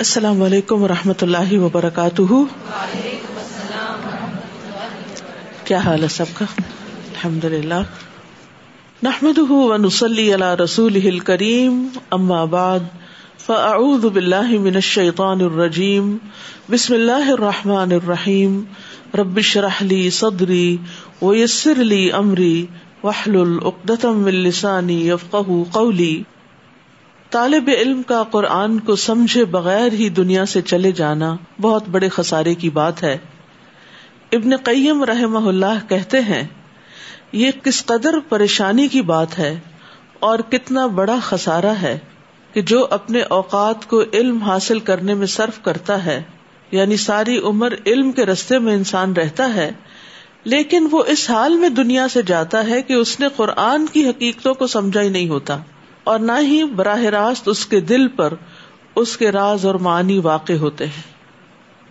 السلام علیکم و رحمۃ اللہ وبرکاتہ۔ کیا حال ہے سب کا؟ الحمد للہ نحمد ونسلی علی رسول کریم اما بعد، فاعوذ باللہ من الشیطان الرجیم۔ بسم اللہ الرحمن الرحیم۔ ربش رحلی صدری ویسر لی امری۔ وحلل عقدتم من لسانی یفقہ قولی۔ طالب علم کا قرآن کو سمجھے بغیر ہی دنیا سے چلے جانا بہت بڑے خسارے کی بات ہے۔ ابن قیم رحم اللہ کہتے ہیں، یہ کس قدر پریشانی کی بات ہے اور کتنا بڑا خسارا ہے کہ جو اپنے اوقات کو علم حاصل کرنے میں صرف کرتا ہے یعنی ساری عمر علم کے رستے میں انسان رہتا ہے، لیکن وہ اس حال میں دنیا سے جاتا ہے کہ اس نے قرآن کی حقیقتوں کو سمجھا ہی نہیں ہوتا۔ اور نہ ہی براہ راست اس کے دل پر اس کے راز اور معنی واقع ہوتے ہیں۔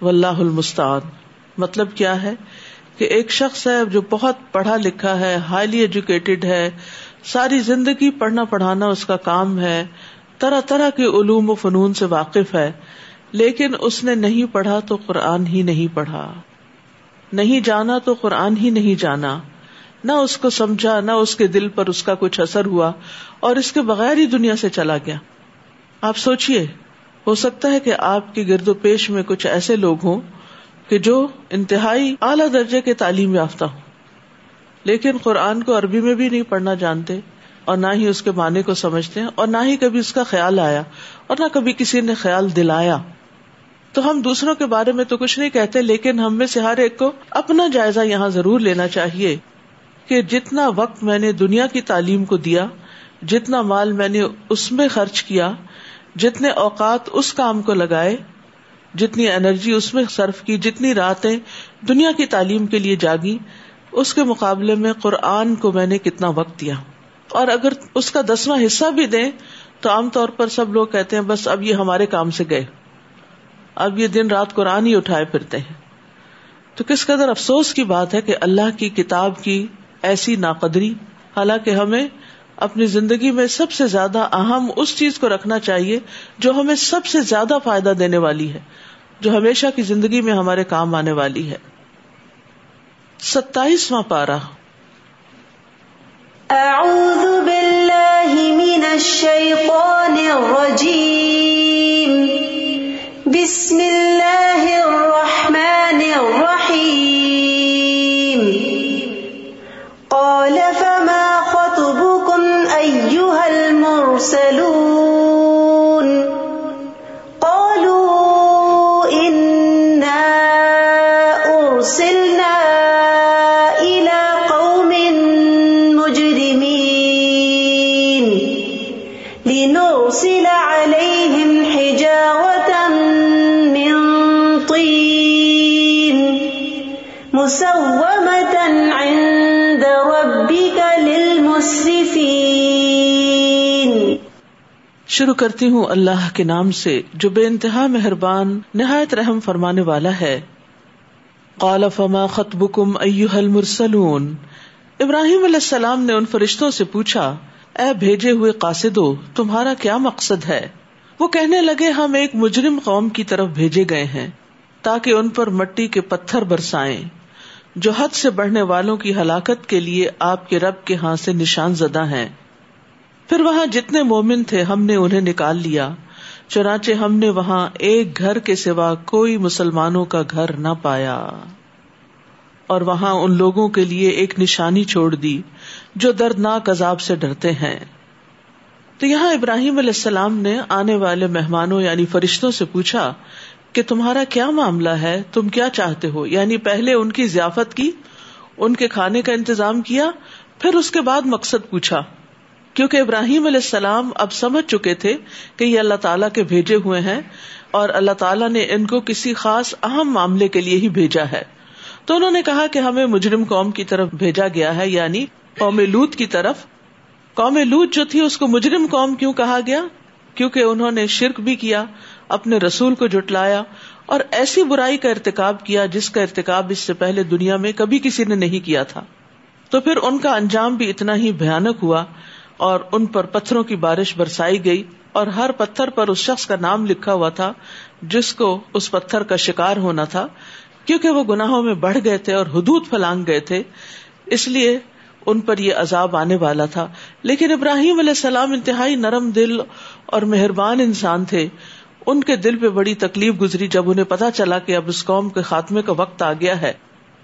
واللہ المستعان۔ مطلب کیا ہے؟ کہ ایک شخص ہے جو بہت پڑھا لکھا ہے ہائیلی ایجوکیٹڈ ہے، ساری زندگی پڑھنا پڑھانا اس کا کام ہے، طرح طرح کے علوم و فنون سے واقف ہے، لیکن اس نے نہیں پڑھا تو قرآن ہی نہیں پڑھا۔ نہیں جانا تو قرآن ہی نہیں جانا۔ نہ اس کو سمجھا، نہ اس کے دل پر اس کا کچھ اثر ہوا، اور اس کے بغیر ہی دنیا سے چلا گیا۔ آپ سوچیے ہو سکتا ہے کہ آپ کی گرد و پیش میں کچھ ایسے لوگ ہوں کہ جو انتہائی اعلی درجے کے تعلیم یافتہ ہوں۔ لیکن قرآن کو عربی میں بھی نہیں پڑھنا جانتے، اور نہ ہی اس کے معنی کو سمجھتے ہیں اور نہ ہی کبھی اس کا خیال آیا، اور نہ کبھی کسی نے خیال دلایا۔ تو ہم دوسروں کے بارے میں تو کچھ نہیں کہتے، لیکن ہم میں سے ہر ایک کو اپنا جائزہ یہاں ضرور لینا چاہیے۔ کہ جتنا وقت میں نے دنیا کی تعلیم کو دیا، جتنا مال میں نے اس میں خرچ کیا، جتنے اوقات اس کام کو لگائے، جتنی انرجی اس میں صرف کی، جتنی راتیں دنیا کی تعلیم کے لیے جاگی اس کے مقابلے میں قرآن کو میں نے کتنا وقت دیا۔ اور اگر اس کا دسواں حصہ بھی دیں، تو عام طور پر سب لوگ کہتے ہیں، بس اب یہ ہمارے کام سے گئے۔ اب یہ دن رات قرآن ہی اٹھائے پھرتے ہیں۔ تو کس قدر افسوس کی بات ہے کہ اللہ کی کتاب کی ایسی ناقدری، حالانکہ ہمیں اپنی زندگی میں سب سے زیادہ اہم اس چیز کو رکھنا چاہیے جو ہمیں سب سے زیادہ فائدہ دینے والی ہے، جو ہمیشہ کی زندگی میں ہمارے کام آنے والی ہے۔ ستائیسواں پارا اعوذ باللہ من الشیطان الرجیم۔ بسم اللہ الرحمن الرحیم۔ قال فما خطبكم أيها المرسل شروع کرتی ہوں اللہ کے نام سے، جو بے انتہا مہربان، نہایت رحم فرمانے والا ہے۔ قال، فما خطبكم ایها المرسلون۔ ابراہیم علیہ السلام نے ان فرشتوں سے پوچھا، اے بھیجے ہوئے قاصدو، تمہارا کیا مقصد ہے؟ وہ کہنے لگے، ہم ایک مجرم قوم کی طرف بھیجے گئے ہیں، تاکہ ان پر مٹی کے پتھر برسائیں۔ جو حد سے بڑھنے والوں کی ہلاکت کے لیے آپ کے رب کے ہاں سے نشان زدہ ہیں۔ پھر وہاں جتنے مومن تھے ہم نے انہیں نکال لیا۔ چنانچہ ہم نے وہاں ایک گھر کے سوا کوئی مسلمانوں کا گھر نہ پایا۔ اور وہاں ان لوگوں کے لیے ایک نشانی چھوڑ دی جو دردناک عذاب سے ڈرتے ہیں۔ تو یہاں ابراہیم علیہ السلام نے آنے والے مہمانوں یعنی فرشتوں سے پوچھا کہ تمہارا کیا معاملہ ہے؟ تم کیا چاہتے ہو؟ یعنی پہلے ان کی ضیافت کی، ان کے کھانے کا انتظام کیا، پھر اس کے بعد مقصد پوچھا۔ کیونکہ ابراہیم علیہ السلام اب سمجھ چکے تھے کہ یہ اللہ تعالیٰ کے بھیجے ہوئے ہیں اور اللہ تعالیٰ نے ان کو کسی خاص اہم معاملے کے لیے ہی بھیجا ہے۔ تو انہوں نے کہا کہ ہمیں مجرم قوم کی طرف بھیجا گیا ہے یعنی قوم لوت کی طرف۔ قوم لوت جو تھی، اس کو مجرم قوم کیوں کہا گیا؟ کیونکہ انہوں نے شرک بھی کیا، اپنے رسول کو جٹلایا اور ایسی برائی کا ارتکاب کیا جس کا ارتکاب اس سے پہلے دنیا میں کبھی کسی نے نہیں کیا تھا۔ تو پھر ان کا انجام بھی اتنا ہی بھیانک ہوا اور ان پر پتھروں کی بارش برسائی گئی اور ہر پتھر پر اس شخص کا نام لکھا ہوا تھا جس کو اس پتھر کا شکار ہونا تھا، کیونکہ وہ گناہوں میں بڑھ گئے تھے اور حدود پھلانگ گئے تھے۔ اس لیے ان پر یہ عذاب آنے والا تھا۔ لیکن ابراہیم علیہ السلام انتہائی نرم دل اور مہربان انسان تھے۔ ان کے دل پہ بڑی تکلیف گزری جب انہیں پتا چلا کہ اب اس قوم کے خاتمے کا وقت آ گیا ہے۔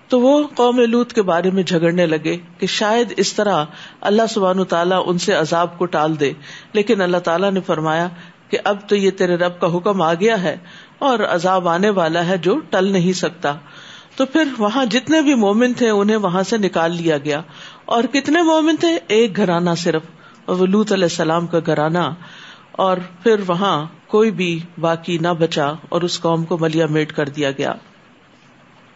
تو وہ قوم لوت کے بارے میں جھگڑنے لگے کہ شاید اس طرح اللہ سبحان تعالیٰ ان سے عذاب کو ٹال دے۔ لیکن اللہ تعالیٰ نے فرمایا کہ اب تو یہ تیرے رب کا حکم آ گیا ہے اور عذاب آنے والا ہے جو ٹل نہیں سکتا۔ تو پھر وہاں جتنے بھی مومن تھے انہیں وہاں سے نکال لیا گیا۔ اور کتنے مومن تھے؟ ایک گھرانہ صرف۔ ولوت علیہ السلام کا گھرانہ۔ اور پھر وہاں کوئی بھی باقی نہ بچا اور اس قوم کو ملیا میٹ کر دیا گیا۔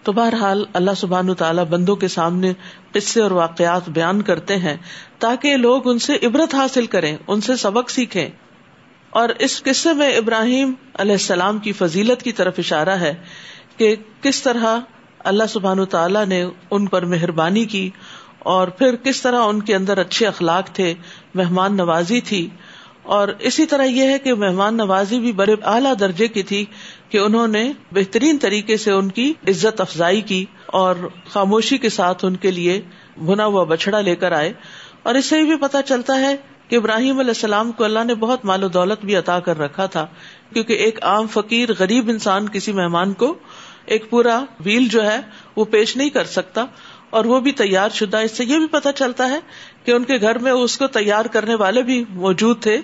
تو بہرحال اللہ سبحان تعالیٰ بندوں کے سامنے قصے اور واقعات بیان کرتے ہیں تاکہ لوگ ان سے عبرت حاصل کریں، ان سے سبق سیکھیں۔ اور اس قصے میں ابراہیم علیہ السلام کی فضیلت کی طرف اشارہ ہے کہ کس طرح اللہ سبحان تعالیٰ نے ان پر مہربانی کی اور پھر کس طرح ان کے اندر اچھے اخلاق تھے، مہمان نوازی تھی اور اسی طرح یہ ہے کہ مہمان نوازی بھی بڑے اعلیٰ درجے کی تھی کہ انہوں نے بہترین طریقے سے ان کی عزت افزائی کی اور خاموشی کے ساتھ ان کے لیے بنا ہوا بچڑا لے کر آئے اور اس سے بھی پتا چلتا ہے کہ ابراہیم علیہ السلام کو اللہ نے بہت مال و دولت بھی عطا کر رکھا تھا، کیونکہ ایک عام فقیر، غریب انسان کسی مہمان کو ایک پورا ویل جو ہے وہ پیش نہیں کر سکتا اور وہ بھی تیار شدہ۔ اس سے یہ بھی پتا چلتا ہے کہ ان کے گھر میں اس کو تیار کرنے والے بھی موجود تھے،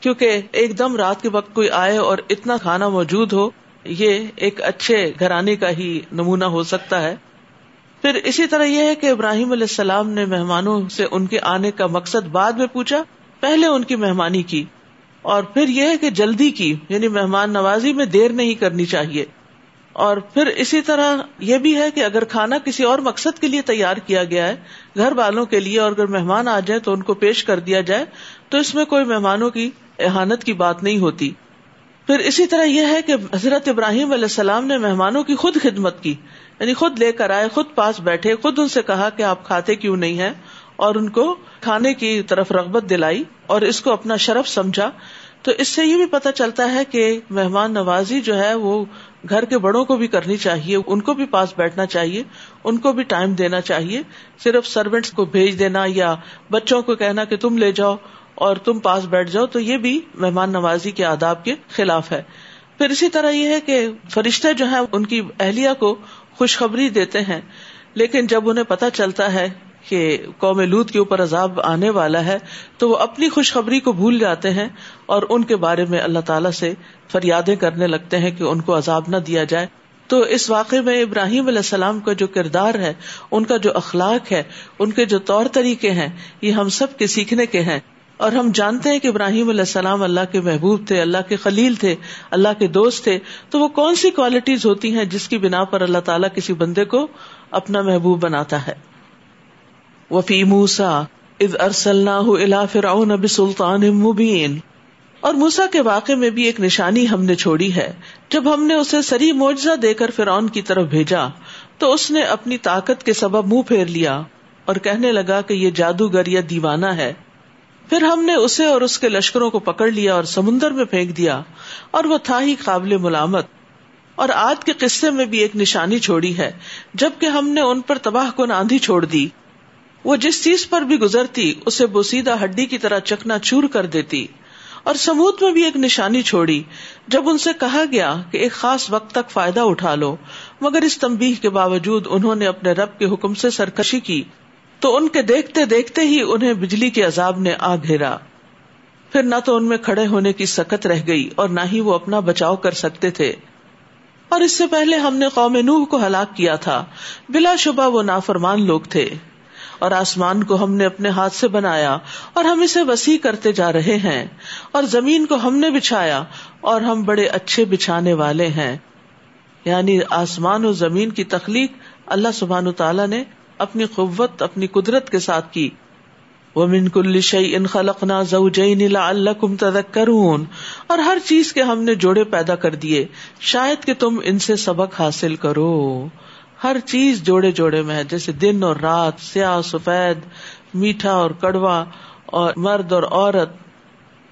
کیونکہ ایک دم رات کے وقت کوئی آئے اور اتنا کھانا موجود ہو، یہ ایک اچھے گھرانے کا ہی نمونہ ہو سکتا ہے۔ پھر اسی طرح یہ ہے کہ ابراہیم علیہ السلام نے مہمانوں سے ان کے آنے کا مقصد بعد میں پوچھا، پہلے ان کی مہمانی کی، اور پھر یہ ہے کہ جلدی کی یعنی مہمان نوازی میں دیر نہیں کرنی چاہیے۔ اور پھر اسی طرح یہ بھی ہے کہ اگر کھانا کسی اور مقصد کے لیے تیار کیا گیا ہے، گھر والوں کے لیے اور اگر مہمان آ جائے تو ان کو پیش کر دیا جائے، تو اس میں کوئی مہمانوں کی احانت کی بات نہیں ہوتی۔ پھر اسی طرح یہ ہے کہ حضرت ابراہیم علیہ السلام نے مہمانوں کی خود خدمت کی یعنی خود لے کر آئے، خود پاس بیٹھے، خود ان سے کہا کہ آپ کھاتے کیوں نہیں ہے اور ان کو کھانے کی طرف رغبت دلائی اور اس کو اپنا شرف سمجھا۔ تو اس سے یہ بھی پتا چلتا ہے کہ مہمان نوازی جو ہے وہ گھر کے بڑوں کو بھی کرنی چاہیے، ان کو بھی پاس بیٹھنا چاہیے، ان کو بھی ٹائم دینا چاہیے، صرف سروینٹس کو بھیج دینا یا بچوں کو کہنا کہ تم لے جاؤ اور تم پاس بیٹھ جاؤ، تو یہ بھی مہمان نوازی کے آداب کے خلاف ہے۔ پھر اسی طرح یہ ہے کہ فرشتے جو ہے ان کی اہلیہ کو خوشخبری دیتے ہیں، لیکن جب انہیں پتا چلتا ہے کہ قوم لوت کے اوپر عذاب آنے والا ہے، تو وہ اپنی خوشخبری کو بھول جاتے ہیں اور ان کے بارے میں اللہ تعالیٰ سے فریادیں کرنے لگتے ہیں کہ ان کو عذاب نہ دیا جائے۔ تو اس واقعے میں ابراہیم علیہ السلام کا جو کردار ہے، ان کا جو اخلاق ہے، ان کے جو طور طریقے ہیں، یہ ہم سب کے سیکھنے کے ہیں۔ اور ہم جانتے ہیں کہ ابراہیم علیہ السلام اللہ کے محبوب تھے، اللہ کے خلیل تھے، اللہ کے دوست تھے۔ تو وہ کون سی کوالٹیز ہوتی ہیں جس کی بنا پر اللہ تعالیٰ کسی بندے کو اپنا محبوب بناتا ہے؟ وفی موسا اد ارسل الا فرعون بسلطان مبین۔ اور موسا کے واقع میں بھی ایک نشانی ہم نے چھوڑی ہے۔ جب ہم نے اسے سری معجزہ دے کر فرعون کی طرف بھیجا، تو اس نے اپنی طاقت کے سبب منہ پھیر لیا اور کہنے لگا کہ یہ جادوگر یا دیوانہ ہے۔ پھر ہم نے اسے اور اس کے لشکروں کو پکڑ لیا اور سمندر میں پھینک دیا اور وہ تھا ہی قابل ملامت۔ اور آج کے قصے میں بھی ایک نشانی چھوڑی ہے، جبکہ ہم نے ان پر تباہ کن آندھی چھوڑ دی۔ وہ جس چیز پر بھی گزرتی، اسے بوسیدہ ہڈی کی طرح چکنا چور کر دیتی۔ اور سمود میں بھی ایک نشانی چھوڑی، جب ان سے کہا گیا کہ ایک خاص وقت تک فائدہ اٹھا لو، مگر اس تمبیح کے باوجود انہوں نے اپنے رب کے حکم سے سرکشی کی، تو ان کے دیکھتے دیکھتے ہی انہیں بجلی کے عذاب نے آ گھیرا۔ پھر نہ تو ان میں کھڑے ہونے کی سکت رہ گئی اور نہ ہی وہ اپنا بچاؤ کر سکتے تھے۔ اور اس سے پہلے ہم نے قوم نوح کو ہلاک کیا تھا۔ بلا شبہ وہ نافرمان لوگ تھے۔ اور آسمان کو ہم نے اپنے ہاتھ سے بنایا اور ہم اسے وسیع کرتے جا رہے ہیں اور زمین کو ہم نے بچھایا اور ہم بڑے اچھے بچھانے والے ہیں۔ یعنی آسمان و زمین کی تخلیق اللہ سبحان تعالیٰ نے اپنی قوت، اپنی قدرت کے ساتھ کی۔ وہ من کل شعی ان خلق نہ اللہ کم کرون اور ہر چیز کے ہم نے جوڑے پیدا کر دیے۔ شاید کہ تم ان سے سبق حاصل کرو۔ ہر چیز جوڑے جوڑے میں ہے، جیسے دن اور رات، سیاہ، سفید، میٹھا اور کڑوا اور مرد اور عورت۔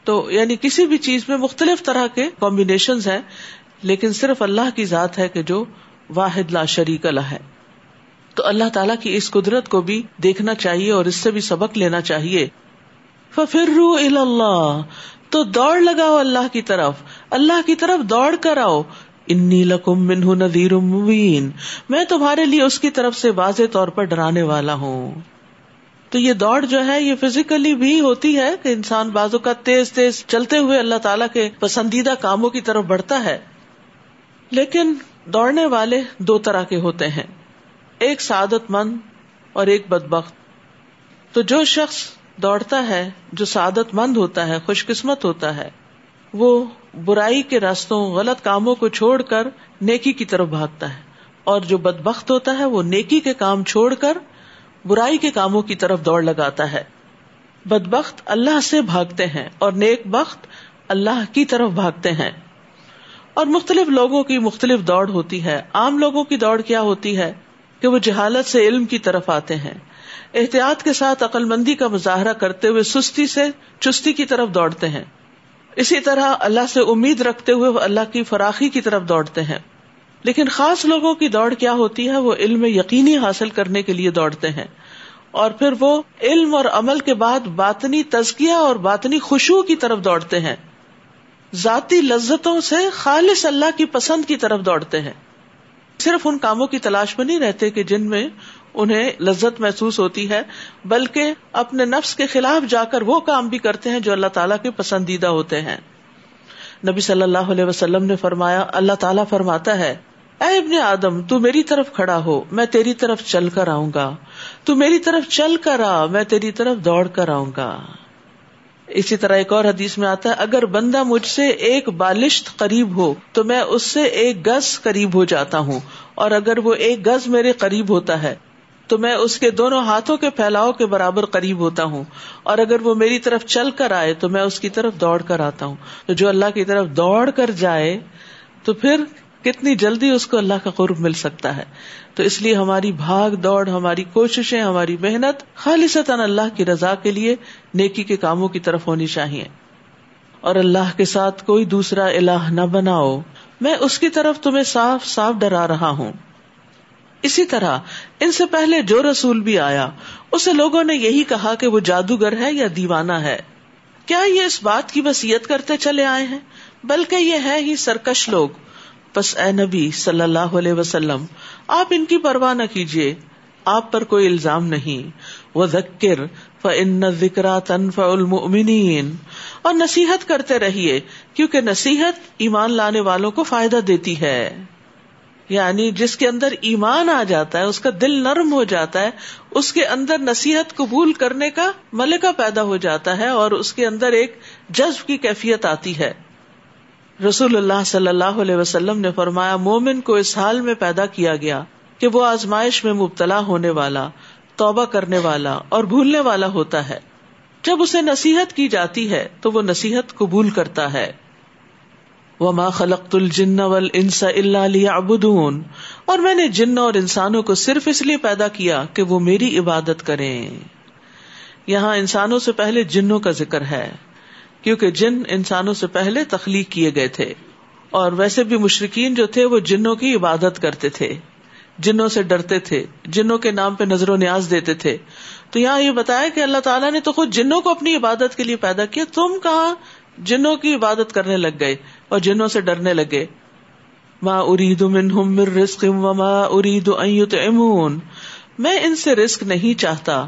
تو یعنی کسی بھی چیز میں مختلف طرح کے کمبینیشن ہیں، لیکن صرف اللہ کی ذات ہے کہ جو واحد لا شریک اللہ ہے۔ تو اللہ تعالیٰ کی اس قدرت کو بھی دیکھنا چاہیے اور اس سے بھی سبق لینا چاہیے۔ ففرو اللہ تو دوڑ لگاؤ اللہ کی طرف۔ اللہ کی طرف دوڑ کر آؤ۔ انی لکم منہ نذیر مبین۔ میں تمہارے لیے اس کی طرف سے واضح طور پر ڈرانے والا ہوں۔ تو یہ دوڑ جو ہے، یہ فزیکلی بھی ہوتی ہے کہ انسان بازو کا تیز تیز چلتے ہوئے اللہ تعالیٰ کے پسندیدہ کاموں کی طرف بڑھتا ہے۔ لیکن دوڑنے والے دو طرح کے ہوتے ہیں۔ ایک سعادت مند اور ایک بدبخت۔ تو جو شخص دوڑتا ہے، جو سعادت مند ہوتا ہے خوش قسمت ہوتا ہے، وہ برائی کے راستوں، غلط کاموں کو چھوڑ کر نیکی کی طرف بھاگتا ہے۔ اور جو بدبخت ہوتا ہے، وہ نیکی کے کام چھوڑ کر برائی کے کاموں کی طرف دوڑ لگاتا ہے۔ بدبخت اللہ سے بھاگتے ہیں اور نیک بخت اللہ کی طرف بھاگتے ہیں۔ اور مختلف لوگوں کی مختلف دوڑ ہوتی ہے۔ عام لوگوں کی دوڑ کیا ہوتی ہے؟ کہ وہ جہالت سے علم کی طرف آتے ہیں۔ احتیاط کے ساتھ عقل مندی کا مظاہرہ کرتے ہوئے سستی سے چستی کی طرف دوڑتے ہیں۔ اسی طرح اللہ سے امید رکھتے ہوئے وہ اللہ کی فراخی کی طرف دوڑتے ہیں۔ لیکن خاص لوگوں کی دوڑ کیا ہوتی ہے؟ وہ علم یقینی حاصل کرنے کے لیے دوڑتے ہیں۔ اور پھر وہ علم اور عمل کے بعد باطنی تزکیہ اور باطنی خوشبو کی طرف دوڑتے ہیں۔ ذاتی لذتوں سے خالص اللہ کی پسند کی طرف دوڑتے ہیں۔ صرف ان کاموں کی تلاش میں نہیں رہتے کہ جن میں انہیں لذت محسوس ہوتی ہے، بلکہ اپنے نفس کے خلاف جا کر وہ کام بھی کرتے ہیں جو اللہ تعالیٰ کے پسندیدہ ہوتے ہیں۔ نبی صلی اللہ علیہ وسلم نے فرمایا، اللہ تعالیٰ فرماتا ہے، اے ابن آدم، تو میری طرف کھڑا ہو، میں تیری طرف چل کر آؤں گا۔ تو میری طرف چل کر آ، میں تیری طرف دوڑ کر آؤں گا۔ اسی طرح ایک اور حدیث میں آتا ہے، اگر بندہ مجھ سے ایک بالشت قریب ہو، تو میں اس سے ایک گز قریب ہو جاتا ہوں، اور اگر وہ ایک گز میرے قریب ہوتا ہے تو میں اس کے دونوں ہاتھوں کے پھیلاؤ کے برابر قریب ہوتا ہوں۔ اور اگر وہ میری طرف چل کر آئے تو میں اس کی طرف دوڑ کر آتا ہوں۔ تو جو اللہ کی طرف دوڑ کر جائے تو پھر کتنی جلدی اس کو اللہ کا قرب مل سکتا ہے۔ تو اس لیے ہماری بھاگ دوڑ، ہماری کوششیں، ہماری محنت خالص اللہ کی رضا کے لیے نیکی کے کاموں کی طرف ہونی چاہیے۔ اور اللہ کے ساتھ کوئی دوسرا اللہ نہ بناؤ۔ میں اس کی طرف تمہیں صاف صاف ڈرا رہا ہوں۔ اسی طرح ان سے پہلے جو رسول بھی آیا، اسے لوگوں نے یہی کہا کہ وہ جادوگر ہے یا دیوانہ ہے۔ کیا یہ اس بات کی وسیعت کرتے چلے آئے ہیں؟ بلکہ یہ ہے ہی سرکش لوگ۔ بس اے نبی صلی اللہ علیہ وسلم، آپ ان کی پرواہ نہ کیجیے آپ پر کوئی الزام نہیں۔ وہ ذکر ذکر تنف المؤمنین۔ اور نصیحت کرتے رہیے، کیونکہ نصیحت ایمان لانے والوں کو فائدہ دیتی ہے۔ یعنی جس کے اندر ایمان آ جاتا ہے، اس کا دل نرم ہو جاتا ہے، اس کے اندر نصیحت قبول کرنے کا ملکہ پیدا ہو جاتا ہے اور اس کے اندر ایک جذب کی کیفیت آتی ہے۔ رسول اللہ صلی اللہ علیہ وسلم نے فرمایا، مومن کو اس حال میں پیدا کیا گیا کہ وہ آزمائش میں مبتلا ہونے والا، توبہ کرنے والا اور بھولنے والا ہوتا ہے۔ جب اسے نصیحت کی جاتی ہے، تو وہ نصیحت قبول کرتا ہے۔ وما خلقت الجن والانس الا ليعبدون۔ اور میں نے جنوں اور انسانوں کو صرف اس لیے پیدا کیا کہ وہ میری عبادت کریں۔ یہاں انسانوں سے پہلے جنوں کا ذکر ہے، کیونکہ جن انسانوں سے پہلے تخلیق کیے گئے تھے۔ اور ویسے بھی مشرقین جو تھے وہ جنوں کی عبادت کرتے تھے، جنوں سے ڈرتے تھے، جنوں کے نام پہ نظر و نیاز دیتے تھے۔ تو یہاں یہ بتایا کہ اللہ تعالیٰ نے تو خود جنوں کو اپنی عبادت کے لیے پیدا کیا، تم کہاں جنوں کی عبادت کرنے لگ گئے؟ اور جنوں سے ڈرنے لگے۔ ماں ارید رسک ارید امون میں ان سے رسک نہیں چاہتا،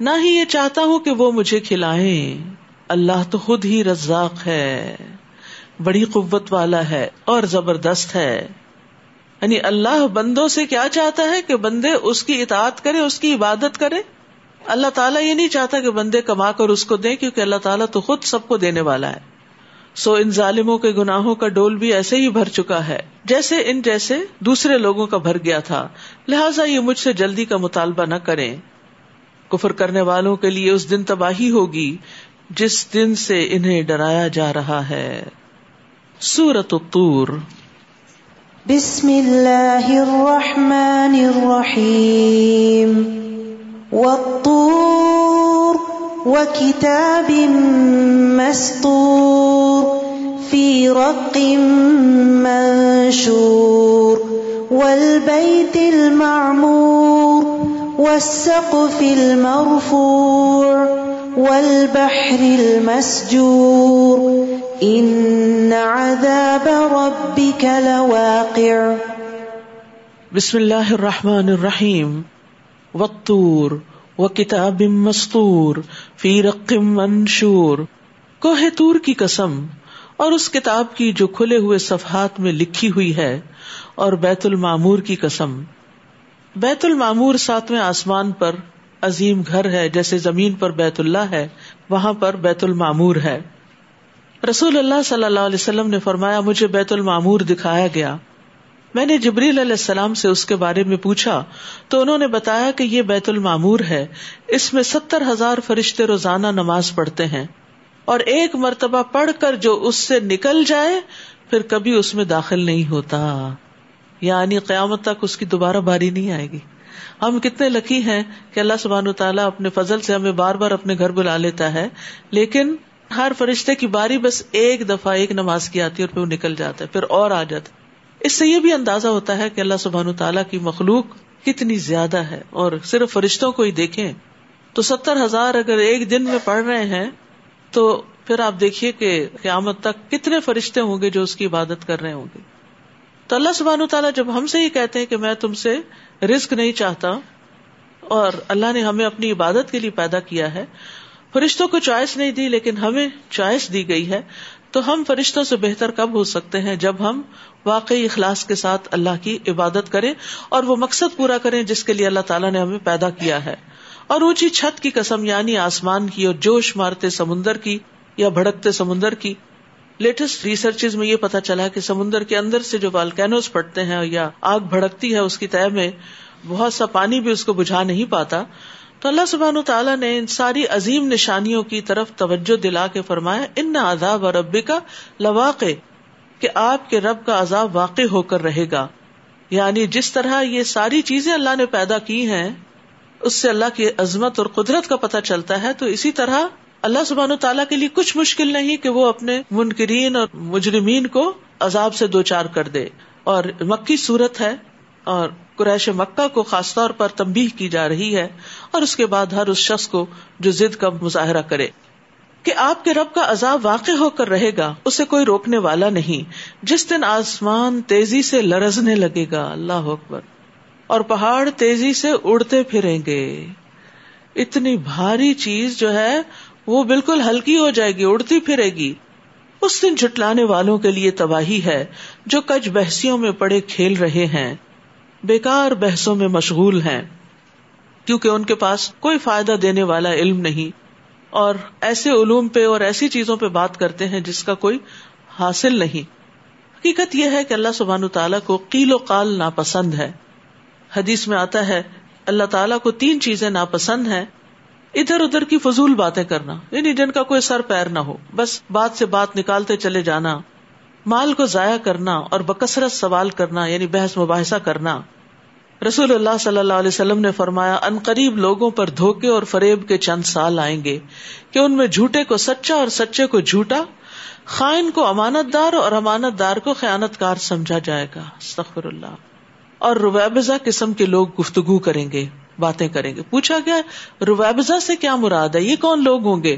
نہ ہی یہ چاہتا ہوں کہ وہ مجھے کھلائیں۔ اللہ تو خود ہی رزاق ہے، بڑی قوت والا ہے اور زبردست ہے۔ یعنی اللہ بندوں سے کیا چاہتا ہے؟ کہ بندے اس کی اطاعت کرے اس کی عبادت کرے اللہ تعالیٰ یہ نہیں چاہتا کہ بندے کما کر اس کو دے کیونکہ اللہ تعالیٰ تو خود سب کو دینے والا ہے۔ سو ان ظالموں کے گناہوں کا ڈول بھی ایسے ہی بھر چکا ہے جیسے ان جیسے دوسرے لوگوں کا بھر گیا تھا۔ لہٰذا یہ مجھ سے جلدی کا مطالبہ نہ کریں۔ کفر کرنے والوں کے لیے اس دن تباہی ہوگی جس دن سے انہیں ڈرایا جا رہا ہے۔ سورت الطور۔ بسم اللہ الرحمن الرحیم۔ والطور۔ وكتاب مسطور، في رق منشور، والبيت المعمور، والسقف المرفوع، والبحر المسجور، إن عذاب ربك لواقع. بسم اللہ الرحمن الرحیم وطور و کتاب مستور، فی رقم منشور۔ کوہ تور کی قسم، اور اس کتاب کی جو کھلے ہوئے صفحات میں لکھی ہوئی ہے، اور بیت المامور کی قسم۔ بیت المامور ساتویں آسمان پر عظیم گھر ہے، جیسے زمین پر بیت اللہ ہے، وہاں پر بیت المامور ہے۔ رسول اللہ صلی اللہ علیہ وسلم نے فرمایا، مجھے بیت المامور دکھایا گیا۔ میں نے جبریل علیہ السلام سے اس کے بارے میں پوچھا تو انہوں نے بتایا کہ یہ بیت المامور ہے۔ اس میں ستر ہزار فرشتے روزانہ نماز پڑھتے ہیں۔ اور ایک مرتبہ پڑھ کر جو اس سے نکل جائے، پھر کبھی اس میں داخل نہیں ہوتا۔ یعنی قیامت تک اس کی دوبارہ باری نہیں آئے گی۔ ہم کتنے لکی ہیں کہ اللہ سبحان تعالیٰ اپنے فضل سے ہمیں بار بار اپنے گھر بلا لیتا ہے۔ لیکن ہر فرشتے کی باری بس ایک دفعہ ایک نماز کی آتی ہے اور پھر وہ نکل جاتا ہے، پھر اور آ جاتا اس سے یہ بھی اندازہ ہوتا ہے کہ اللہ سبحان تعالیٰ کی مخلوق کتنی زیادہ ہے اور صرف فرشتوں کو ہی دیکھیں تو ستر ہزار اگر ایک دن میں پڑھ رہے ہیں تو پھر آپ دیکھیے کہ قیامت تک کتنے فرشتے ہوں گے جو اس کی عبادت کر رہے ہوں گے۔ تو اللہ سبحان تعالیٰ جب ہم سے ہی کہتے ہیں کہ میں تم سے رسک نہیں چاہتا اور اللہ نے ہمیں اپنی عبادت کے لیے پیدا کیا ہے، فرشتوں کو چوائس نہیں دی لیکن ہمیں چوائس دی گئی ہے تو ہم فرشتوں سے بہتر کب ہو سکتے ہیں جب ہم واقعی اخلاص کے ساتھ اللہ کی عبادت کریں اور وہ مقصد پورا کریں جس کے لیے اللہ تعالیٰ نے ہمیں پیدا کیا ہے۔ اور اونچی چھت کی قسم یعنی آسمان کی اور جوش مارتے سمندر کی یا بھڑکتے سمندر کی۔ لیٹسٹ ریسرچ میں یہ پتا چلا کہ سمندر کے اندر سے جو والکینوز پڑتے ہیں یا آگ بھڑکتی ہے اس کی طے میں بہت سا پانی بھی اس کو بجھا نہیں پاتا۔ تو اللہ سبحان تعالیٰ نے ان ساری عظیم نشانیوں کی طرف توجہ دلا کے فرمایا، ان عذاب اور ربی کا لواق کہ آپ کے رب کا عذاب واقع ہو کر رہے گا۔ یعنی جس طرح یہ ساری چیزیں اللہ نے پیدا کی ہیں، اس سے اللہ کی عظمت اور قدرت کا پتہ چلتا ہے۔ تو اسی طرح اللہ سبحان و تعالیٰ کے لیے کچھ مشکل نہیں کہ وہ اپنے منکرین اور مجرمین کو عذاب سے دو چار کر دے۔ اور مکی صورت ہے اور قریش مکہ کو خاص طور پر تمبی کی جا رہی ہے اور اس کے بعد ہر اس شخص کو جو ضد کا مظاہرہ کرے۔ کہ آپ کے رب کا عذاب واقع ہو کر رہے گا، اسے کوئی روکنے والا نہیں۔ جس دن آسمان تیزی سے لرزنے لگے گا۔ اللہ اکبر۔ اور پہاڑ تیزی سے اڑتے پھریں گے۔ اتنی بھاری چیز جو ہے، وہ بالکل ہلکی ہو جائے گی، اڑتی پھرے گی۔ اس دن جٹلانے والوں کے لیے تباہی ہے، جو کچھ بحثیوں میں پڑے کھیل رہے ہیں۔ بیکار بحثوں میں مشغول ہیں، کیونکہ ان کے پاس کوئی فائدہ دینے والا علم نہیں۔ اور ایسے علوم پہ اور ایسی چیزوں پہ بات کرتے ہیں جس کا کوئی حاصل نہیں۔ حقیقت یہ ہے کہ اللہ سبحان تعالیٰ کو قیل و قال ناپسند ہے۔ حدیث میں آتا ہے، اللہ تعالیٰ کو تین چیزیں ناپسند ہیں۔ ادھر ادھر کی فضول باتیں کرنا یعنی جن کا کوئی سر پیر نہ ہو، بس بات سے بات نکالتے چلے جانا۔ مال کو ضائع کرنا اور بکثرت سوال کرنا یعنی بحث مباحثہ کرنا۔ رسول اللہ صلی اللہ علیہ وسلم نے فرمایا، ان قریب لوگوں پر دھوکے اور فریب کے چند سال آئیں گے کہ ان میں جھوٹے کو سچا اور سچے کو جھوٹا، خائن کو امانت دار اور امانت دار کو خیانت کار سمجھا جائے گا۔ استغفر اللہ۔ اور رویبزا قسم کے لوگ گفتگو کریں گے، باتیں کریں گے۔ پوچھا گیا رویبزا سے کیا مراد ہے؟ یہ کون لوگ ہوں گے؟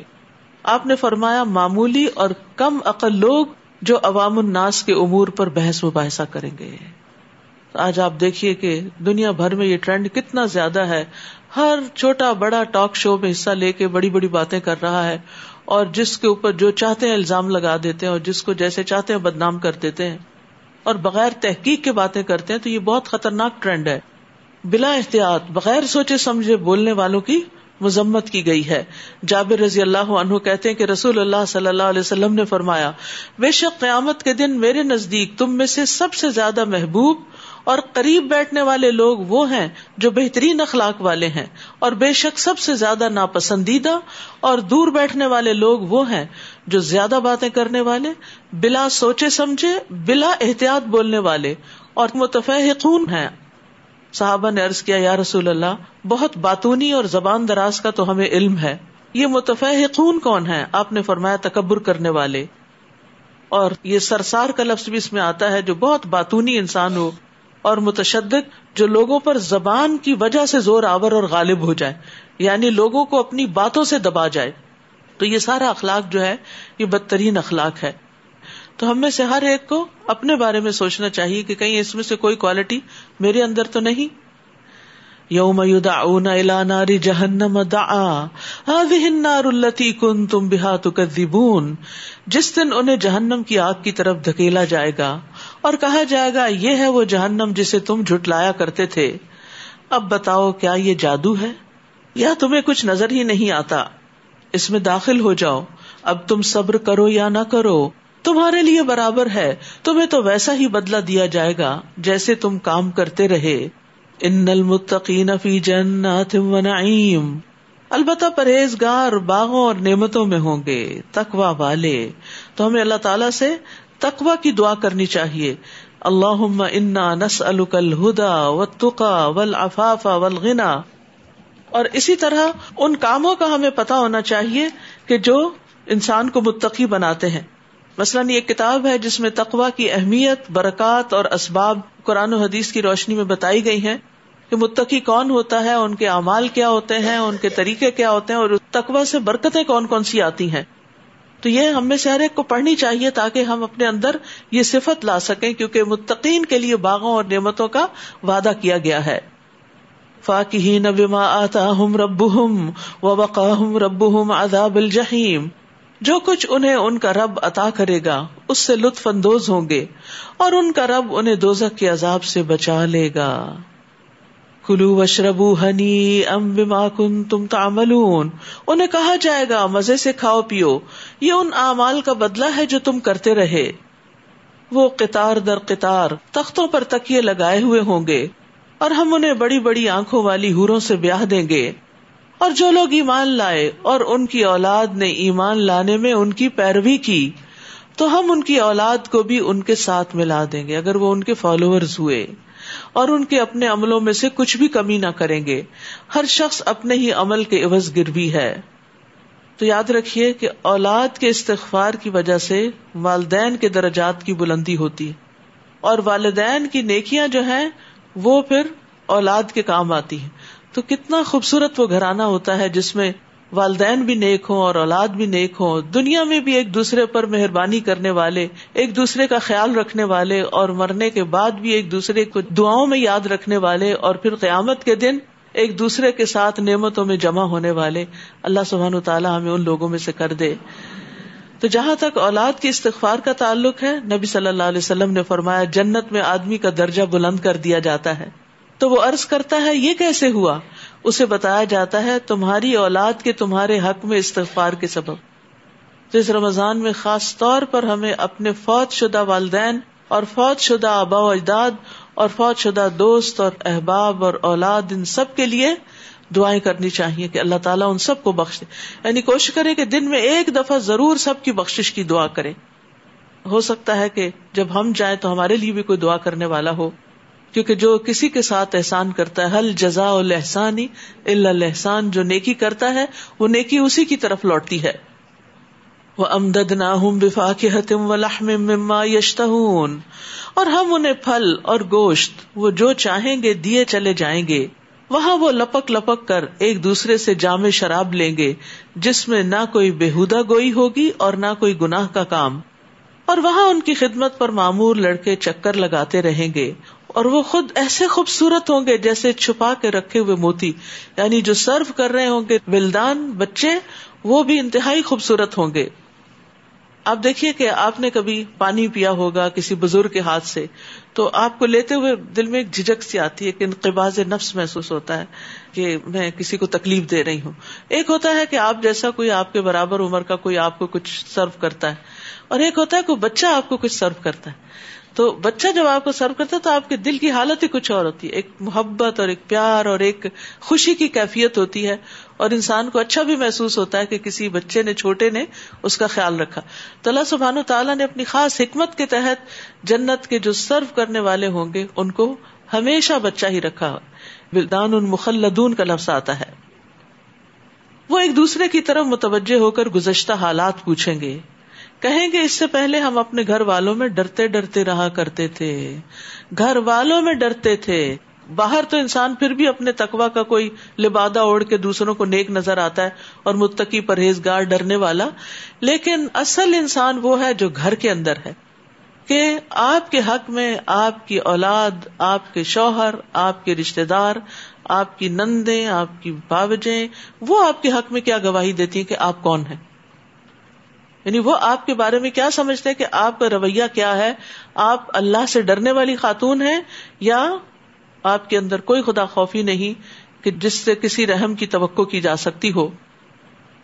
آپ نے فرمایا، معمولی اور کم عقل لوگ جو عوام الناس کے امور پر بحث مباحثہ کریں گے۔ آج آپ دیکھیے کہ دنیا بھر میں یہ ٹرینڈ کتنا زیادہ ہے۔ ہر چھوٹا بڑا ٹاک شو میں حصہ لے کے بڑی بڑی باتیں کر رہا ہے اور جس کے اوپر جو چاہتے ہیں الزام لگا دیتے ہیں اور جس کو جیسے چاہتے ہیں بدنام کر دیتے ہیں اور بغیر تحقیق کے باتیں کرتے ہیں تو یہ بہت خطرناک ٹرینڈ ہے۔ بلا احتیاط، بغیر سوچے سمجھے بولنے والوں کی مذمت کی گئی ہے۔ جابر رضی اللہ عنہ کہتے ہیں کہ رسول اللہ صلی اللہ علیہ وسلم نے فرمایا، بے شک قیامت کے دن میرے نزدیک تم میں سے سب سے زیادہ محبوب اور قریب بیٹھنے والے لوگ وہ ہیں جو بہترین اخلاق والے ہیں اور بے شک سب سے زیادہ ناپسندیدہ اور دور بیٹھنے والے لوگ وہ ہیں جو زیادہ باتیں کرنے والے، بلا سوچے سمجھے، بلا احتیاط بولنے والے اور متفقون ہیں۔ صحابہ نے ارض کیا، یا رسول اللہ، بہت باتونی اور زبان دراز کا تو ہمیں علم ہے۔ یہ متفقون کون ہے آپ نے فرمایا تکبر کرنے والے۔ اور یہ سرسار کا لفظ بھی اس میں آتا ہے جو بہت باتونی انسان ہو اور متشدد، جو لوگوں پر زبان کی وجہ سے زور آور اور غالب ہو جائے۔ یعنی لوگوں کو اپنی باتوں سے دبا جائے۔ تو یہ سارا اخلاق جو ہے، یہ بدترین اخلاق ہے۔ تو ہم میں سے ہر ایک کو اپنے بارے میں سوچنا چاہیے کہ کہیں اس میں سے کوئی کوالٹی میرے اندر تو نہیں۔ یوم یدعون الى نار جہنم دعا۔ هذه النار التي كنتم بها تكذبون جس دن انہیں جہنم کی آگ کی طرف دھکیلا جائے گا۔ اور کہا جائے گا، یہ ہے وہ جہنم جسے تم جھٹلایا کرتے تھے۔ اب بتاؤ، کیا یہ جادو ہے؟ یا تمہیں کچھ نظر ہی نہیں آتا؟ اس میں داخل ہو جاؤ۔ اب تم صبر کرو یا نہ کرو۔ تمہارے لیے برابر ہے، تمہیں تو ویسا ہی بدلا دیا جائے گا جیسے تم کام کرتے رہے۔ ان المتقین فی جنات و نعیم۔ البتہ پرہیزگار باغوں اور نعمتوں میں ہوں گے تقوا والے۔ تو ہمیں اللہ تعالیٰ سے تقوا کی دعا کرنی چاہیے۔ اللہ انا نس الہدا و تقا ول افاف ولغنا اور اسی طرح ان کاموں کا ہمیں پتا ہونا چاہیے کہ جو انسان کو متقی بناتے ہیں۔ مثلاً یہ کتاب ہے جس میں تقوا کی اہمیت، برکات اور اسباب قرآن و حدیث کی روشنی میں بتائی گئی ہیں کہ متقی کون ہوتا ہے، ان کے اعمال کیا ہوتے ہیں، ان کے طریقے کیا ہوتے ہیں اور تقوا سے برکتیں کون کون سی آتی ہیں۔ تو یہ ہم میں سے ہر ایک کو پڑھنی چاہیے تاکہ ہم اپنے اندر یہ صفت لا سکیں، کیونکہ متقین کے لیے باغوں اور نعمتوں کا وعدہ کیا گیا ہے۔ فاقین بما آتاہم ربہم ووقاہم ربہم عذاب الجحیم۔ جو کچھ انہیں ان کا رب عطا کرے گا، اس سے لطف اندوز ہوں گے اور ان کا رب انہیں دوزخ کے عذاب سے بچا لے گا۔ کلو وشربو ہنی ام بما کن تم تعملون۔ انہیں کہا جائے گا، مزے سے کھاؤ پیو۔ یہ ان اعمال کا بدلہ ہے جو تم کرتے رہے۔ وہ قطار در قطار تختوں پر تکیے لگائے ہوئے ہوں گے اور ہم انہیں بڑی بڑی آنکھوں والی ہوروں سے بیاہ دیں گے۔ اور جو لوگ ایمان لائے اور ان کی اولاد نے ایمان لانے میں ان کی پیروی کی، تو ہم ان کی اولاد کو بھی ان کے ساتھ ملا دیں گے، اگر وہ ان کے فالوورز ہوئے۔ اور ان کے اپنے عملوں میں سے کچھ بھی کمی نہ کریں گے۔ ہر شخص اپنے ہی عمل کے عوض گر بھی ہے۔ تو یاد رکھیے کہ اولاد کے استغفار کی وجہ سے والدین کے درجات کی بلندی ہوتی ہے۔ اور والدین کی نیکیاں جو ہیں، وہ پھر اولاد کے کام آتی ہے تو کتنا خوبصورت وہ گھرانہ ہوتا ہے جس میں والدین بھی نیک ہوں اور اولاد بھی نیک ہوں، دنیا میں بھی ایک دوسرے پر مہربانی کرنے والے، ایک دوسرے کا خیال رکھنے والے اور مرنے کے بعد بھی ایک دوسرے کو دعاؤں میں یاد رکھنے والے اور پھر قیامت کے دن ایک دوسرے کے ساتھ نعمتوں میں جمع ہونے والے۔ اللہ سبحان تعالیٰ ہمیں ان لوگوں میں سے کر دے۔ تو جہاں تک اولاد کے استغفار کا تعلق ہے، نبی صلی اللہ علیہ وسلم نے فرمایا، جنت میں آدمی کا درجہ بلند کر دیا جاتا ہے۔ تو وہ عرض کرتا ہے، یہ کیسے ہوا؟ اسے بتایا جاتا ہے، تمہاری اولاد کے تمہارے حق میں استغفار کے سبب۔ تو اس رمضان میں خاص طور پر ہمیں اپنے فوت شدہ والدین اور فوت شدہ آبا و اجداد اور فوت شدہ دوست اور احباب اور اولاد، ان سب کے لیے دعائیں کرنی چاہیے کہ اللہ تعالیٰ ان سب کو بخش دے یعنی کوشش کرے کہ دن میں ایک دفعہ ضرور سب کی بخش کی دعا کرے۔ ہو سکتا ہے کہ جب ہم جائیں تو ہمارے لیے بھی کوئی دعا کرنے والا ہو۔ کیونکہ جو کسی کے ساتھ احسان کرتا ہے حل جزا الحسانی اللہ احسان جو نیکی کرتا ہے، وہ نیکی اسی کی طرف لوٹتی ہے۔ وہ امدد نہ ہوں بفا کے حتم و اور ہم انہیں پھل اور گوشت، وہ جو چاہیں گے، دیے چلے جائیں گے۔ وہاں وہ لپک لپک کر ایک دوسرے سے جامع شراب لیں گے، جس میں نہ کوئی بےحدہ گوئی ہوگی اور نہ کوئی گناہ کا کام۔ اور وہاں ان کی خدمت پر معمور لڑکے چکر لگاتے رہیں گے۔ اور وہ خود ایسے خوبصورت ہوں گے جیسے چھپا کے رکھے ہوئے موتی یعنی جو سرو کر رہے ہوں گے ولدان، بچے، وہ بھی انتہائی خوبصورت ہوں گے۔ آپ دیکھیے کہ آپ نے کبھی پانی پیا ہوگا کسی بزرگ کے ہاتھ سے، تو آپ کو لیتے ہوئے دل میں ایک جھجک سی آتی ہے کہ انقباز نفس محسوس ہوتا ہے کہ میں کسی کو تکلیف دے رہی ہوں۔ ایک ہوتا ہے کہ آپ جیسا کوئی آپ کے برابر عمر کا کوئی آپ کو کچھ سرو کرتا ہے، اور ایک ہوتا ہے کوئی بچہ آپ کو کچھ سرو کرتا ہے۔ تو بچہ جب آپ کو سرو کرتا ہے تو آپ کے دل کی حالت ہی کچھ اور ہوتی ہے۔ ایک محبت اور ایک پیار اور ایک خوشی کی کیفیت ہوتی ہے اور انسان کو اچھا بھی محسوس ہوتا ہے کہ کسی بچے نے، چھوٹے نے اس کا خیال رکھا۔ تو اللہ سبحان و تعالیٰ نے اپنی خاص حکمت کے تحت جنت کے جو سرو کرنے والے ہوں گے، ان کو ہمیشہ بچہ ہی رکھا۔ بلدان ان مخلدون کا لفظ آتا ہے۔ وہ ایک دوسرے کی طرف متوجہ ہو کر گزشتہ حالات پوچھیں گے۔ کہیں گے اس سے پہلے ہم اپنے گھر والوں میں ڈرتے ڈرتے رہا کرتے تھے۔ گھر والوں میں ڈرتے تھے۔ باہر تو انسان پھر بھی اپنے تقوا کا کوئی لبادہ اوڑھ کے دوسروں کو نیک نظر آتا ہے اور متقی پرہیزگار ڈرنے والا۔ لیکن اصل انسان وہ ہے جو گھر کے اندر ہے کہ آپ کے حق میں آپ کی اولاد، آپ کے شوہر، آپ کے رشتے دار، آپ کی نندے آپ کی باوجیں، وہ آپ کے حق میں کیا گواہی دیتی ہیں کہ آپ کون ہیں؟ یعنی وہ آپ کے بارے میں کیا سمجھتے ہیں کہ آپ کا رویہ کیا ہے؟ آپ اللہ سے ڈرنے والی خاتون ہے یا آپ کے اندر کوئی خدا خوفی نہیں کہ جس سے کسی رحم کی توقع کی جا سکتی ہو؟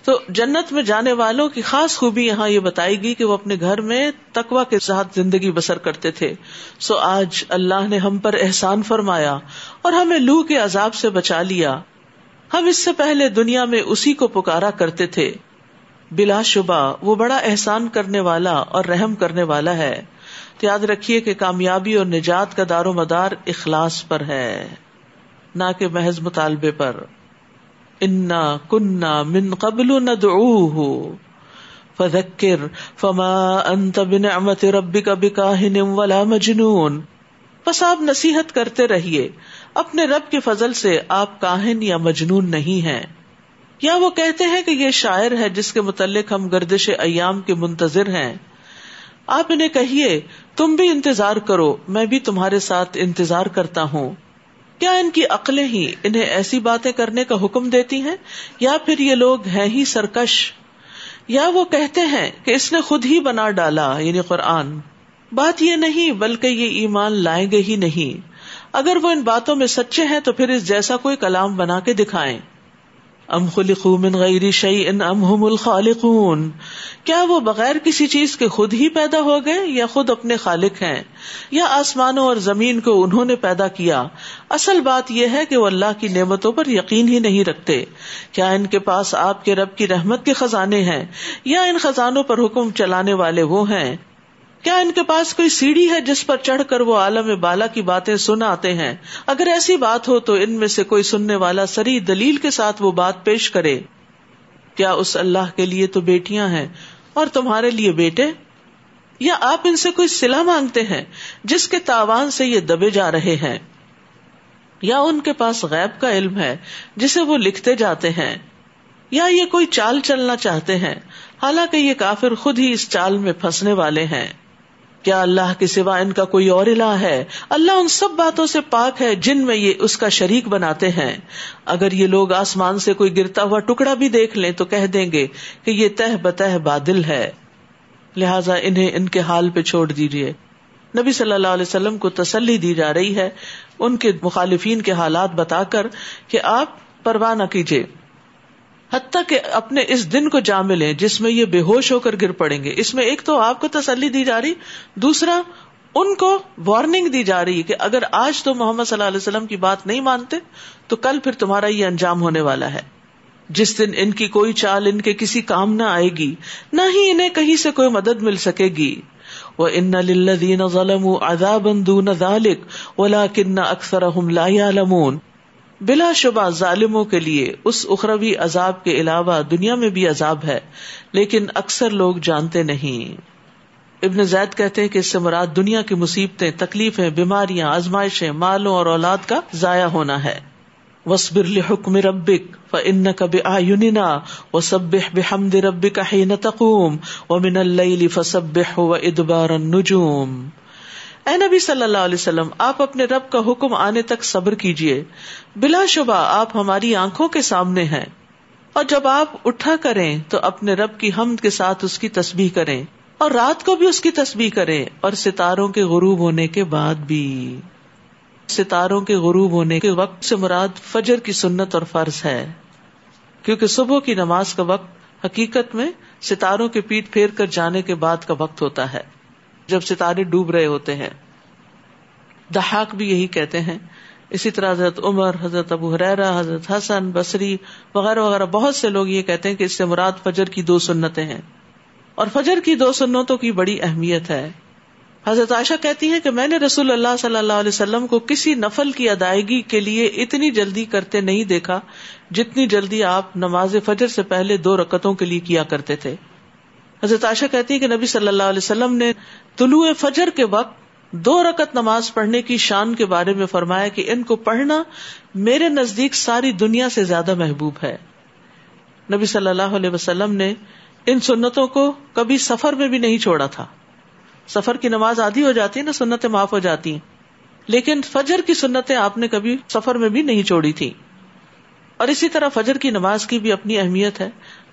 تو جنت میں جانے والوں کی خاص خوبی یہاں یہ بتائی گئی کہ وہ اپنے گھر میں تقوا کے ساتھ زندگی بسر کرتے تھے۔ سو آج اللہ نے ہم پر احسان فرمایا اور ہمیں لو کے عذاب سے بچا لیا۔ ہم اس سے پہلے دنیا میں اسی کو پکارا کرتے تھے۔ بلا شبہ وہ بڑا احسان کرنے والا اور رحم کرنے والا ہے۔ تو یاد رکھیے کہ کامیابی اور نجات کا دار و مدار اخلاص پر ہے، نہ کہ محض مطالبے پر۔ انا کنہ من قبل فذکر فما انت بنعمت ربک بکاہن ولا مجنون۔ بس آپ نصیحت کرتے رہیے، اپنے رب کے فضل سے آپ کاہن یا مجنون نہیں ہیں۔ یا وہ کہتے ہیں کہ یہ شاعر ہے جس کے متعلق ہم گردش ایام کے منتظر ہیں۔ آپ انہیں کہیے، تم بھی انتظار کرو، میں بھی تمہارے ساتھ انتظار کرتا ہوں۔ کیا ان کی عقلیں ہی انہیں ایسی باتیں کرنے کا حکم دیتی ہیں؟ یا پھر یہ لوگ ہیں ہی سرکش؟ یا وہ کہتے ہیں کہ اس نے خود ہی بنا ڈالا یعنی قرآن۔ بات یہ نہیں، بلکہ یہ ایمان لائیں گے ہی نہیں۔ اگر وہ ان باتوں میں سچے ہیں تو پھر اس جیسا کوئی کلام بنا کے دکھائیں۔ ام خلقو من غیر شعی ان ام هم الخالقون؟ کیا وہ بغیر کسی چیز کے خود ہی پیدا ہو گئے یا خود اپنے خالق ہیں؟ یا آسمانوں اور زمین کو انہوں نے پیدا کیا؟ اصل بات یہ ہے کہ وہ اللہ کی نعمتوں پر یقین ہی نہیں رکھتے۔ کیا ان کے پاس آپ کے رب کی رحمت کے خزانے ہیں؟ یا ان خزانوں پر حکم چلانے والے وہ ہیں؟ کیا ان کے پاس کوئی سیڑھی ہے جس پر چڑھ کر وہ عالم بالا کی باتیں سن آتے ہیں؟ اگر ایسی بات ہو تو ان میں سے کوئی سننے والا سری دلیل کے ساتھ وہ بات پیش کرے۔ کیا اس اللہ کے لیے تو بیٹیاں ہیں اور تمہارے لیے بیٹے؟ یا آپ ان سے کوئی سلا مانگتے ہیں جس کے تاوان سے یہ دبے جا رہے ہیں؟ یا ان کے پاس غیب کا علم ہے جسے وہ لکھتے جاتے ہیں؟ یا یہ کوئی چال چلنا چاہتے ہیں؟ حالانکہ یہ کافر خود ہی اس چال میں پھنسنے والے ہیں۔ کیا اللہ کے سوا ان کا کوئی اور الہ ہے؟ اللہ ان سب باتوں سے پاک ہے جن میں یہ اس کا شریک بناتے ہیں۔ اگر یہ لوگ آسمان سے کوئی گرتا ہوا ٹکڑا بھی دیکھ لیں تو کہہ دیں گے کہ یہ تہ بتہ بادل ہے۔ لہذا انہیں ان کے حال پہ چھوڑ دیجیے نبی صلی اللہ علیہ وسلم کو تسلی دی جا رہی ہے۔ ان کے مخالفین کے حالات بتا کر کہ آپ پرواہ نہ کیجیے حتیٰ کہ اپنے اس دن کو جا ملے جس میں یہ بے ہوش ہو کر گر پڑیں گے۔ اس میں ایک تو آپ کو تسلی دی جا رہی، دوسرا ان کو وارننگ دی جا رہی کہ اگر آج تو محمد صلی اللہ علیہ وسلم کی بات نہیں مانتے، تو کل پھر تمہارا یہ انجام ہونے والا ہے۔ جس دن ان کی کوئی چال ان کے کسی کام نہ آئے گی، نہ ہی انہیں کہیں سے کوئی مدد مل سکے گی۔ وہ ان للذین ظلموا عذابا دون ذلك ولكن اکثرهم لا يعلمون۔ بلا شبہ ظالموں کے لیے اس اخروی عذاب کے علاوہ دنیا میں بھی عذاب ہے، لیکن اکثر لوگ جانتے نہیں۔ ابن زید کہتے ہیں کہ اس سے مراد دنیا کی مصیبتیں، تکلیفیں، بیماریاں، آزمائشیں، مالوں اور اولاد کا ضائع ہونا ہے۔ وسبر حکم ربک فن کب آنا و سب بحمد ربک حین تقوم ومن اللیل فسبح و ادبار النجوم۔ اے نبی صلی اللہ علیہ وسلم، آپ اپنے رب کا حکم آنے تک صبر کیجیے بلا شبہ آپ ہماری آنکھوں کے سامنے ہیں۔ اور جب آپ اٹھا کریں تو اپنے رب کی حمد کے ساتھ اس کی تسبیح کریں۔ اور رات کو بھی اس کی تسبیح کریں۔ اور ستاروں کے غروب ہونے کے بعد بھی۔ ستاروں کے غروب ہونے کے وقت سے مراد فجر کی سنت اور فرض ہے۔ کیونکہ صبح کی نماز کا وقت حقیقت میں ستاروں کے پیٹ پھیر کر جانے کے بعد کا وقت ہوتا ہے۔ جب ستارے ڈوب رہے ہوتے ہیں۔ دہاک بھی یہی کہتے ہیں۔ اسی طرح حضرت عمر، حضرت ابو حرا حضرت حسن، بصری وغیرہ وغیرہ بہت سے لوگ یہ کہتے ہیں کہ اس سے مراد فجر کی دو سنتیں ہیں۔ اور فجر کی دو سنتوں کی بڑی اہمیت ہے۔ حضرت عائشہ کہتی ہیں کہ میں نے رسول اللہ صلی اللہ علیہ وسلم کو کسی نفل کی ادائیگی کے لیے اتنی جلدی کرتے نہیں دیکھا جتنی جلدی آپ نماز فجر سے پہلے دو رکتوں کے لیے کیا کرتے تھے۔ حضرت عائشہ کہتی ہے کہ نبی صلی اللہ علیہ وسلم نے طلوع فجر کے وقت دو رکت نماز پڑھنے کی شان کے بارے میں فرمایا کہ ان کو پڑھنا میرے نزدیک ساری دنیا سے زیادہ محبوب ہے۔ نبی صلی اللہ علیہ وسلم نے ان سنتوں کو کبھی سفر میں بھی نہیں چھوڑا تھا۔ سفر کی نماز آدھی ہو جاتی ہے نا سنتیں معاف ہو جاتی ہیں۔ لیکن فجر کی سنتیں آپ نے کبھی سفر میں بھی نہیں چھوڑی تھی اور اسی طرح فجر کی نماز کی بھی اپنی اہمیت ہے۔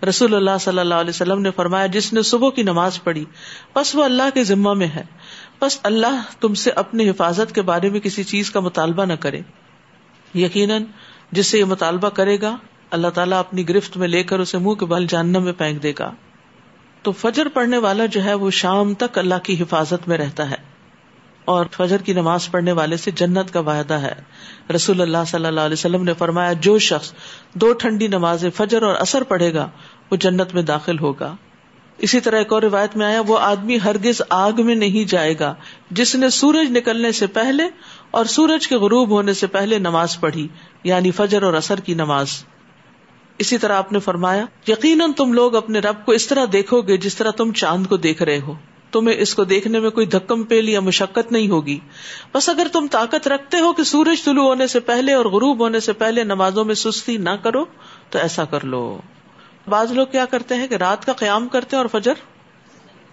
رسول اللہ صلی اللہ علیہ وسلم نے فرمایا، جس نے صبح کی نماز پڑھی، بس وہ اللہ کے ذمہ میں ہے۔ بس اللہ تم سے اپنی حفاظت کے بارے میں کسی چیز کا مطالبہ نہ کرے۔ یقیناً جس سے یہ مطالبہ کرے گا، اللہ تعالیٰ اپنی گرفت میں لے کر اسے منہ کے بل جاننا میں پھینک دے گا۔ تو فجر پڑھنے والا جو ہے، وہ شام تک اللہ کی حفاظت میں رہتا ہے۔ اور فجر کی نماز پڑھنے والے سے جنت کا وعدہ ہے۔ رسول اللہ صلی اللہ علیہ وسلم نے فرمایا، جو شخص دو ٹھنڈی نماز فجر اور اثر پڑھے گا، وہ جنت میں داخل ہوگا۔ اسی طرح ایک اور روایت میں آیا، وہ آدمی ہرگز آگ میں نہیں جائے گا، جس نے سورج نکلنے سے پہلے اور سورج کے غروب ہونے سے پہلے نماز پڑھی یعنی فجر اور اثر کی نماز۔ اسی طرح آپ نے فرمایا، یقیناً تم لوگ اپنے رب کو اس طرح دیکھو گے جس طرح تم چاند کو دیکھ رہے ہو۔ تمہیں اس کو دیکھنے میں کوئی دھکم پیل یا مشقت نہیں ہوگی۔ بس اگر تم طاقت رکھتے ہو کہ سورج طلوع ہونے سے پہلے اور غروب ہونے سے پہلے نمازوں میں سستی نہ کرو، تو ایسا کر لو۔ بعض لوگ کیا کرتے ہیں کہ رات کا قیام کرتے اور فجر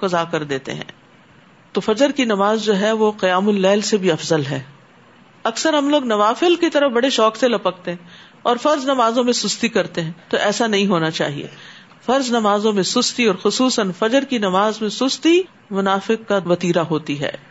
قزا کر دیتے ہیں۔ تو فجر کی نماز جو ہے وہ قیام اللیل سے بھی افضل ہے۔ اکثر ہم لوگ نوافل کی طرف بڑے شوق سے لپکتے ہیں اور فرض نمازوں میں سستی کرتے ہیں، تو ایسا نہیں ہونا چاہیے۔ فرض نمازوں میں سستی اور خصوصاً فجر کی نماز میں سستی منافق کا وتیرا ہوتی ہے۔